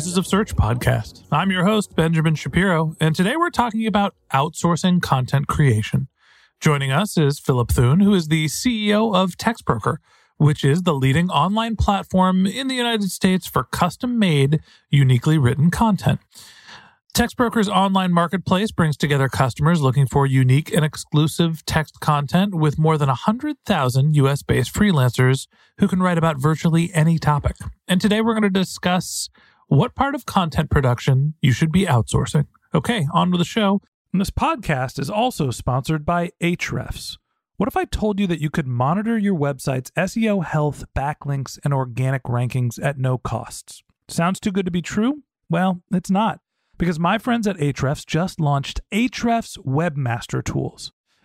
Voices of Search podcast. I'm your host, Benjamin Shapiro, and today we're talking about outsourcing content creation. Joining us is Philip Thune, who is the CEO of TextBroker, which is the leading online platform in the United States for custom made, uniquely written content. TextBroker's online marketplace brings together customers looking for unique and exclusive text content with more than 100,000 US based freelancers who can write about virtually any topic. And today we're going to discuss what part of content production you should be outsourcing. Okay, on to the show. And this podcast is also sponsored by Ahrefs. What if I told you that you could monitor your website's SEO health, backlinks, and organic rankings at no costs? Sounds too good to be true? Well, it's not because my friends at Ahrefs just launched Ahrefs Webmaster Tools.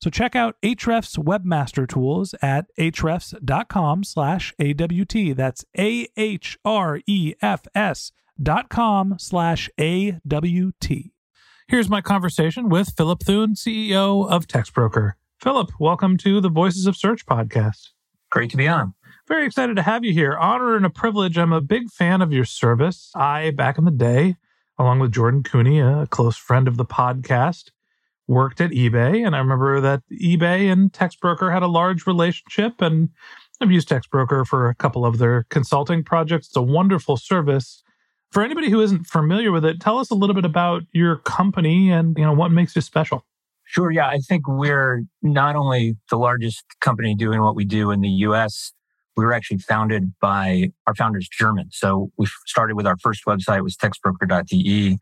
So check out Ahrefs Webmaster Tools at ahrefs.com slash AWT. That's A-H-R-E-F-S dot com slash A-W-T. Here's my conversation with Philip Thune, CEO of TextBroker. Philip, welcome to the Voices of Search podcast. Great to be on. Very excited to have you here. Honor and a privilege. I'm a big fan of your service. I, back in the day, along with Jordan Koene, a close friend of the podcast, worked at eBay. And I remember that eBay and TextBroker had a large relationship. And I've used TextBroker for a couple of their consulting projects. It's a wonderful service. For anybody who isn't familiar with it, tell us a little bit about your company and you know what makes you special. Sure. Yeah. I think we're not only the largest company doing what we do in the US, we were actually founded by our founders German. So we started with our first website was textbroker.de.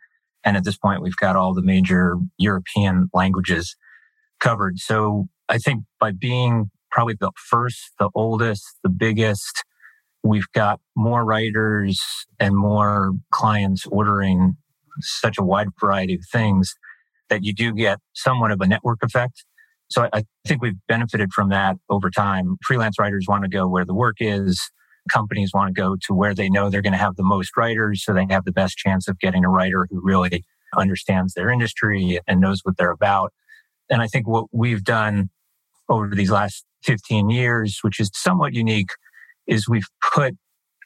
And at this point, we've got all the major European languages covered. So I think by being probably the first, the oldest, the biggest, we've got more writers and more clients ordering such a wide variety of things that you do get somewhat of a network effect. So I think we've benefited from that over time. Freelance writers want to go where the work is. Companies want to go to where they know they're going to have the most writers so they have the best chance of getting a writer who really understands their industry and knows what they're about. And I think what we've done over these last 15 years, which is somewhat unique, is we've put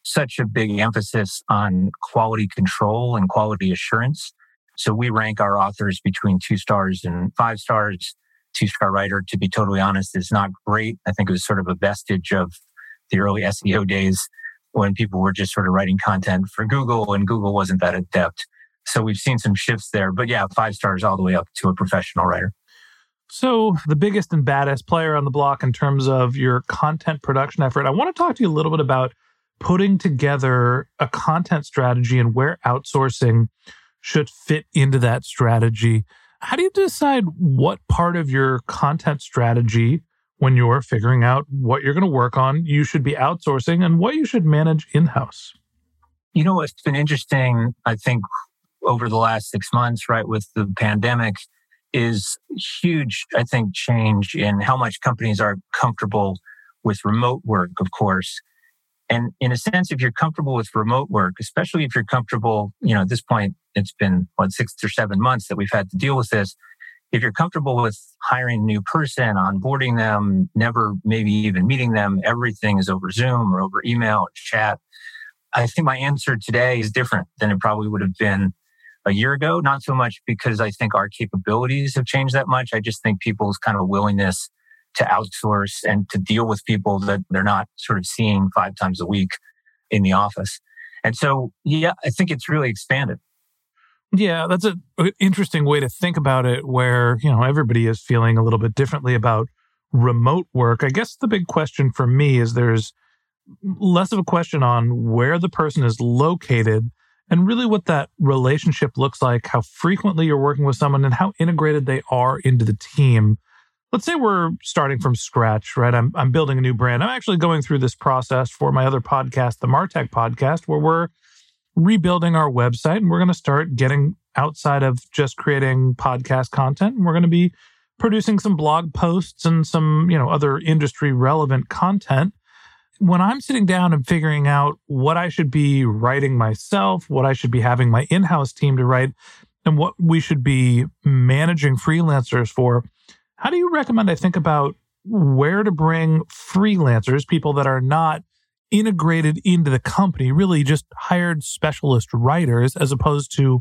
such a big emphasis on quality control and quality assurance. So we rank our authors between two stars and five stars. Two star writer, to be totally honest, is not great. I think it was sort of a vestige of the early SEO days when people were just sort of writing content for Google and Google wasn't that adept. So we've seen some shifts there. But yeah, five stars all the way up to a professional writer. So, the biggest and baddest player on the block in terms of your content production effort, I want to talk to you a little bit about putting together a content strategy and where outsourcing should fit into that strategy. How do you decide what part of your content strategy, when you're figuring out what you're going to work on, you should be outsourcing and what you should manage in house? You know, what's been interesting, I think, over the last six months, right, with the pandemic, is huge, I think, change in how much companies are comfortable with remote work, of course. And in a sense, if you're comfortable with remote work, especially if you're comfortable, you know, at this point, it's been what, six or seven months that we've had to deal with this. If you're comfortable with hiring a new person, onboarding them, never maybe even meeting them, everything is over Zoom or over email or chat. I think my answer today is different than it probably would have been a year ago. Not so much because I think our capabilities have changed that much. I just think people's kind of willingness to outsource and to deal with people that they're not sort of seeing five times a week in the office. And so, yeah, I think it's really expanded. Yeah, that's an interesting way to think about it where, you know, everybody is feeling a little bit differently about remote work. I guess the big question for me is there's less of a question on where the person is located and really what that relationship looks like, how frequently you're working with someone and how integrated they are into the team let's say we're starting from scratch, right? I'm, I'm building a new brand. I'm actually going through this process for my other podcast, the Martech podcast, where we're rebuilding our website and we're going to start getting outside of just creating podcast content. And we're going to be producing some blog posts and some, you know, other industry relevant content. When I'm sitting down and figuring out what I should be writing myself, what I should be having my in-house team to write, and what we should be managing freelancers for, how do you recommend I think about where to bring freelancers, people that are not integrated into the company, really just hired specialist writers, as opposed to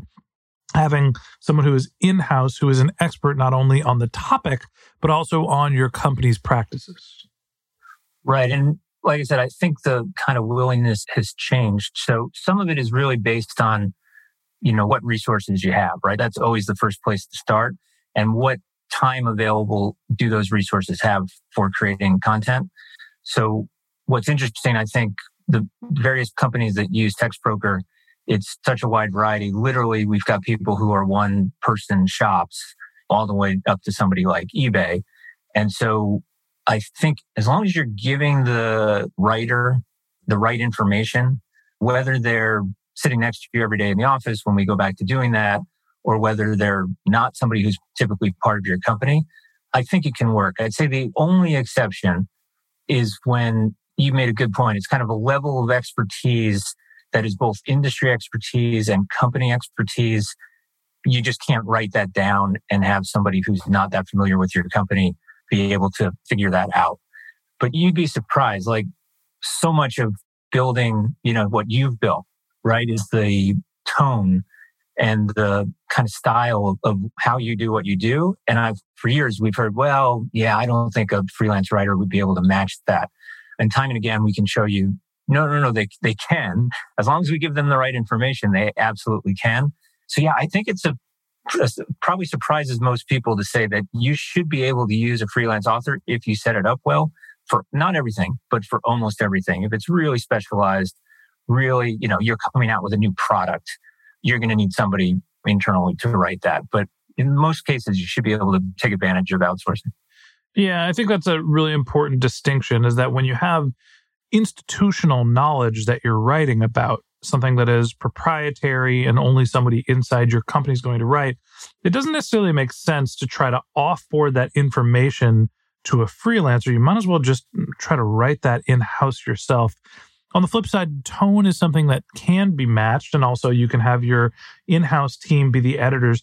having someone who is in house, who is an expert not only on the topic, but also on your company's practices? Right. And like I said, I think the kind of willingness has changed. So some of it is really based on, you know, what resources you have, right? That's always the first place to start. And what time available do those resources have for creating content? So what's interesting, I think the various companies that use TextBroker, it's such a wide variety. Literally, we've got people who are one person shops all the way up to somebody like eBay. And so I think as long as you're giving the writer the right information, whether they're sitting next to you every day in the office when we go back to doing that, or whether they're not somebody who's typically part of your company, I think it can work. I'd say the only exception is when you made a good point. It's kind of a level of expertise that is both industry expertise and company expertise. You just can't write that down and have somebody who's not that familiar with your company be able to figure that out. But you'd be surprised, like so much of building, you know, what you've built, right, is the tone and the kind of style of how you do what you do. And I've, for years, we've heard, well, yeah, I don't think a freelance writer would be able to match that. And time and again, we can show you, no, no, no, they, they can. As long as we give them the right information, they absolutely can. So yeah, I think it's a, probably surprises most people to say that you should be able to use a freelance author if you set it up well for not everything, but for almost everything. If it's really specialized, really, you know, you're coming out with a new product you're going to need somebody internally to write that. But in most cases, you should be able to take advantage of outsourcing. Yeah, I think that's a really important distinction is that when you have institutional knowledge that you're writing about, something that is proprietary and only somebody inside your company is going to write, it doesn't necessarily make sense to try to offboard that information to a freelancer. You might as well just try to write that in house yourself. On the flip side, tone is something that can be matched, and also you can have your in house team be the editors.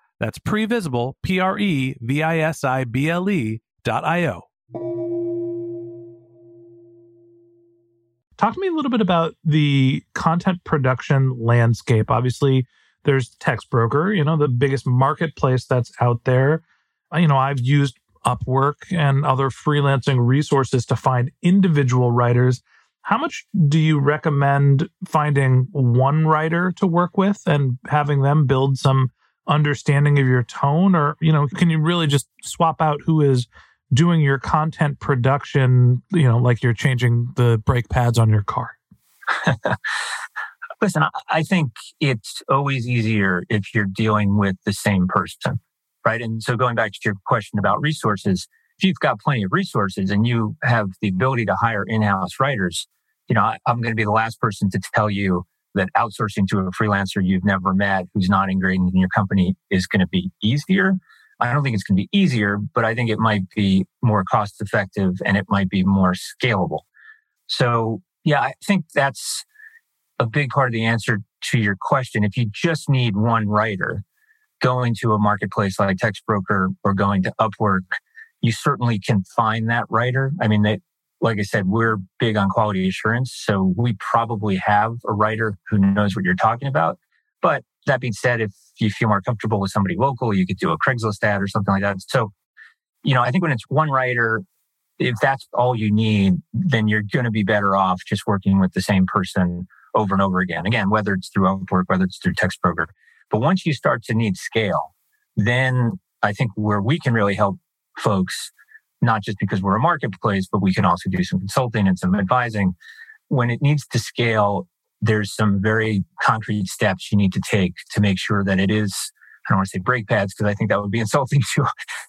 That's previsible, P R E V I S I B L E dot I O. Talk to me a little bit about the content production landscape. Obviously, there's TextBroker, you know, the biggest marketplace that's out there. Uh, you know, I've used Upwork and other freelancing resources to find individual writers. How much do you recommend finding one writer to work with and having them build some understanding of your tone? Or, you know, can you really just swap out who is doing your content production, you know, like you're changing the brake pads on your car? Listen, I think it's always easier if you're dealing with the same person right? And so going back to your question about resources, if you've got plenty of resources and you have the ability to hire in-house writers, you know, I, am going to be the last person to tell you that outsourcing to a freelancer you've never met who's not ingrained in your company is going to be easier. I don't think it's going to be easier, but I think it might be more cost effective and it might be more scalable. So yeah, I think that's a big part of the answer to your question. If you just need one writer, going to a marketplace like TextBroker or going to Upwork, you certainly can find that writer. I mean, they, like I said, we're big on quality assurance. So we probably have a writer who knows what you're talking about. But that being said, if you feel more comfortable with somebody local, you could do a Craigslist ad or something like that. So, you know, I think when it's one writer, if that's all you need, then you're going to be better off just working with the same person over and over again. Again, whether it's through Upwork, whether it's through TextBroker. But once you start to need scale, then I think where we can really help folks, not just because we're a marketplace, but we can also do some consulting and some advising. When it needs to scale, there's some very concrete steps you need to take to make sure that it is I don't want to say brake pads because I think that would be insulting to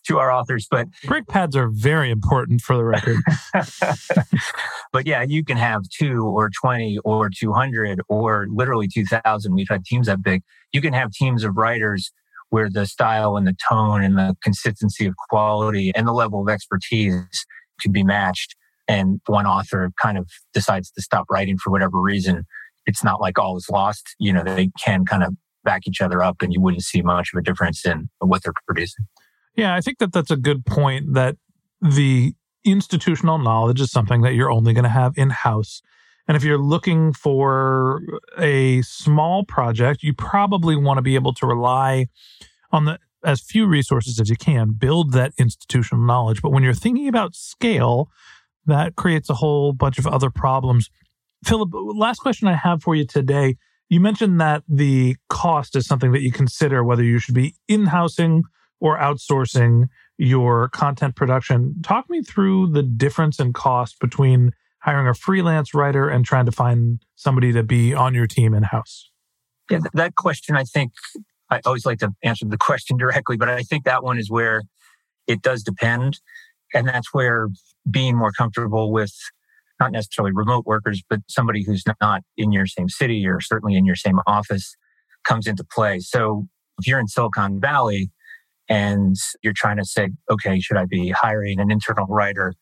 to our authors. But brake pads are very important for the record. but yeah, you can have two or twenty or two hundred or literally two thousand. We've had teams that big. You can have teams of writers where the style and the tone and the consistency of quality and the level of expertise could be matched. And one author kind of decides to stop writing for whatever reason. It's not like all is lost. You know, they can kind of back each other up and you wouldn't see much of a difference in what they're producing. Yeah, I think that that's a good point that the institutional knowledge is something that you're only going to have in house. And if you're looking for a small project, you probably want to be able to rely on the as few resources as you can, build that institutional knowledge. But when you're thinking about scale, that creates a whole bunch of other problems. Philip, last question I have for you today you mentioned that the cost is something that you consider whether you should be in housing or outsourcing your content production. Talk me through the difference in cost between hiring a freelance writer and trying to find somebody to be on your team in house. Yeah, that question, I think I always like to answer the question directly, but I think that one is where it does depend. And that's where being more comfortable with not necessarily remote workers, but somebody who's not in your same city or certainly in your same office comes into play. So if you're in Silicon Valley and you're trying to say, okay, should I be hiring an internal writer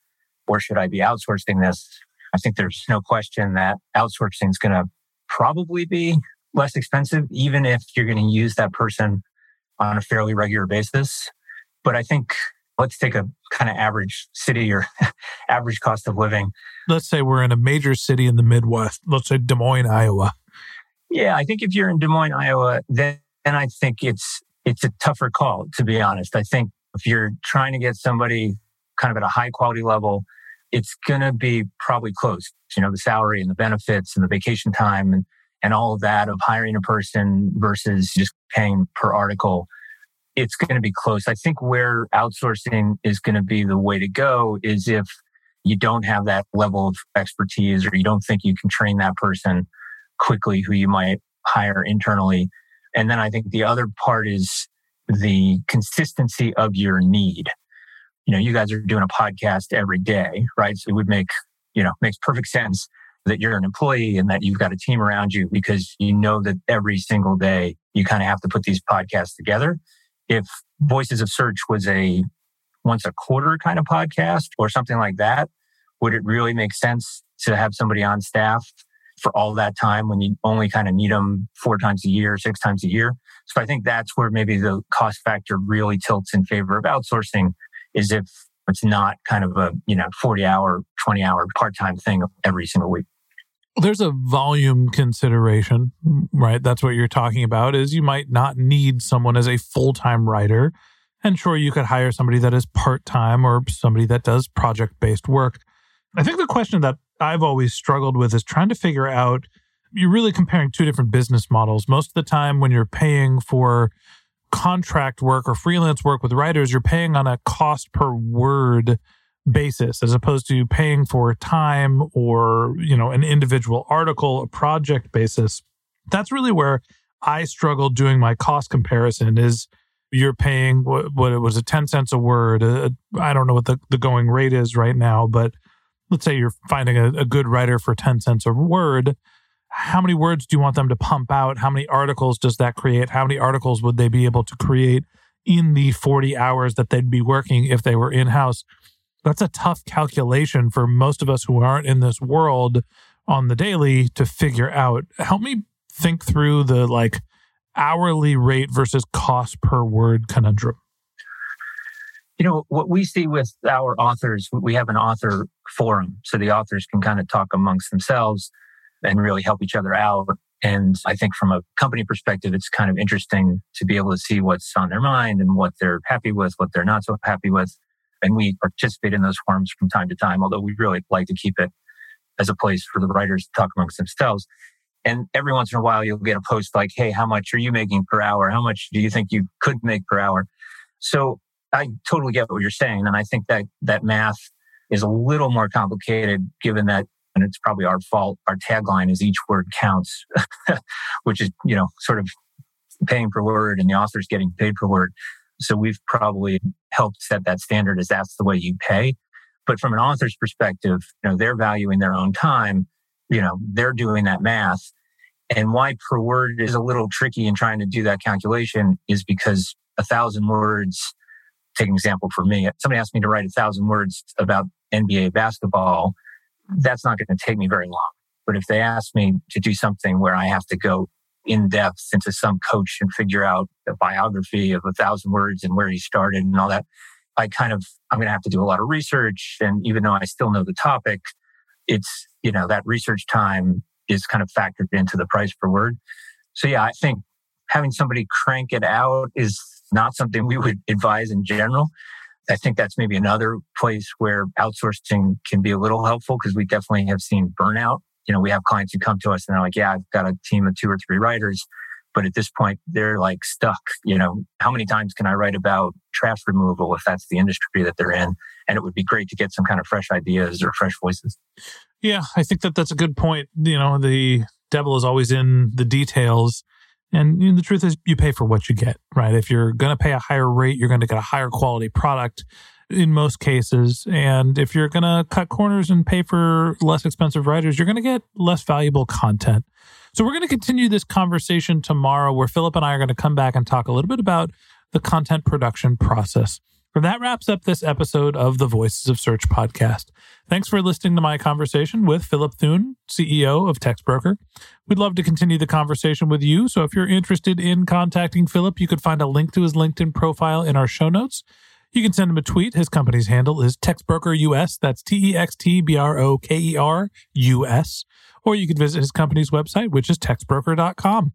or should I be outsourcing this? I think there's no question that outsourcing is going to probably be less expensive, even if you're going to use that person on a fairly regular basis. But I think let's take a kind of average city or average cost of living. Let's say we're in a major city in the Midwest. Let's say Des Moines, Iowa. Yeah, I think if you're in Des Moines, Iowa, then, then I think it's it's a tougher call, to be honest. I think if you're trying to get somebody kind of at a high quality level, it's going to be probably close. You know, the salary and the benefits and the vacation time and, and all of that of hiring a person versus just paying per article it's going to be close. I think where outsourcing is going to be the way to go is if you don't have that level of expertise or you don't think you can train that person quickly who you might hire internally. And then I think the other part is the consistency of your need, you know, you guys are doing a podcast every day, right? So it would make, you know, makes perfect sense that you're an employee and that you've got a team around you because you know that every single day you kind of have to put these podcasts together. If Voices of Search was a once a quarter kind of podcast or something like that, would it really make sense to have somebody on staff for all that time when you only kind of need them four times a year, six times a year? So I think that's where maybe the cost factor really tilts in favor of outsourcing is if it's not kind of a, you know, 40 hour, 20 hour part-time thing every single week. There's a volume consideration, right? That's what you're talking about is you might not need someone as a full-time writer. And sure, you could hire somebody that is part-time or somebody that does project-based work. I think the question that I've always struggled with is trying to figure out you're really comparing two different business models. Most of the time when you're paying for contract work or freelance work with writers, you're paying on a cost per word basis as opposed to paying for time or, you know, an individual article, a project basis. That's really where I struggle doing my cost comparison is you're paying what, what it was a 10 cents a word. Uh, I don't know what the, the going rate is right now, but let's say you're finding a, a good writer for 10 cents a word how many words do you want them to pump out? How many articles does that create? How many articles would they be able to create in the 40 hours that they'd be working if they were in house? That's a tough calculation for most of us who aren't in this world on the daily to figure out. Help me think through the like hourly rate versus cost per word conundrum. You know, what we see with our authors, we have an author forum so the authors can kind of talk amongst themselves and really help each other out. And I think from a company perspective, it's kind of interesting to be able to see what's on their mind and what they're happy with, what they're not so happy with. And we participate in those forums from time to time, although we really like to keep it as a place for the writers to talk amongst themselves. And every once in a while, you'll get a post like, Hey, how much are you making per hour? How much do you think you could make per hour? So I totally get what you're saying. And I think that that math is a little more complicated given that and it's probably our fault. Our tagline is each word counts, which is, you know, sort of paying per word and the author's getting paid per word. So we've probably helped set that standard as that's the way you pay. But from an author's perspective, you know, they're valuing their own time, you know, they're doing that math. And why per word is a little tricky in trying to do that calculation is because a thousand words, take an example for me. Somebody asked me to write a thousand words about NBA basketball that's not going to take me very long. But if they ask me to do something where I have to go in depth into some coach and figure out the biography of a thousand words and where he started and all that, I kind of, I'm going to have to do a lot of research. And even though I still know the topic, it's, you know, that research time is kind of factored into the price per word. So yeah, I think having somebody crank it out is not something we would advise in general. I think that's maybe another place where outsourcing can be a little helpful because we definitely have seen burnout. You know, we have clients who come to us and they're like, yeah, I've got a team of two or three writers. But at this point, they're like stuck. You know, how many times can I write about trash removal if that's the industry that they're in? And it would be great to get some kind of fresh ideas or fresh voices. Yeah, I think that that's a good point. You know, the devil is always in the details. And you know, the truth is, you pay for what you get, right? If you're going to pay a higher rate, you're going to get a higher quality product in most cases. And if you're going to cut corners and pay for less expensive writers, you're going to get less valuable content. So we're going to continue this conversation tomorrow where Philip and I are going to come back and talk a little bit about the content production process. And that wraps up this episode of the Voices of Search podcast. Thanks for listening to my conversation with Philip Thune, CEO of TextBroker. We'd love to continue the conversation with you. So if you're interested in contacting Philip, you could find a link to his LinkedIn profile in our show notes. You can send him a tweet. His company's handle is TextBroker US. That's T E X T B R O K E R U S. Or you could visit his company's website, which is textbroker.com.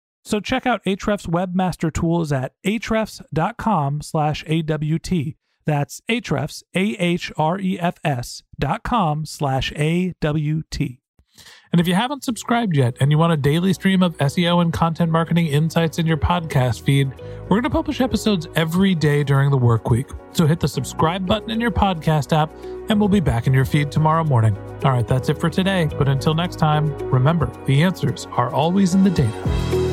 So check out Ahrefs Webmaster Tools at ahrefs.com slash AWT. That's Ahrefs, A-H-R-E-F-S dot com slash A-W-T. And if you haven't subscribed yet and you want a daily stream of SEO and content marketing insights in your podcast feed, we're going to publish episodes every day during the work week. So hit the subscribe button in your podcast app and we'll be back in your feed tomorrow morning. All right, that's it for today. But until next time, remember the answers are always in the data.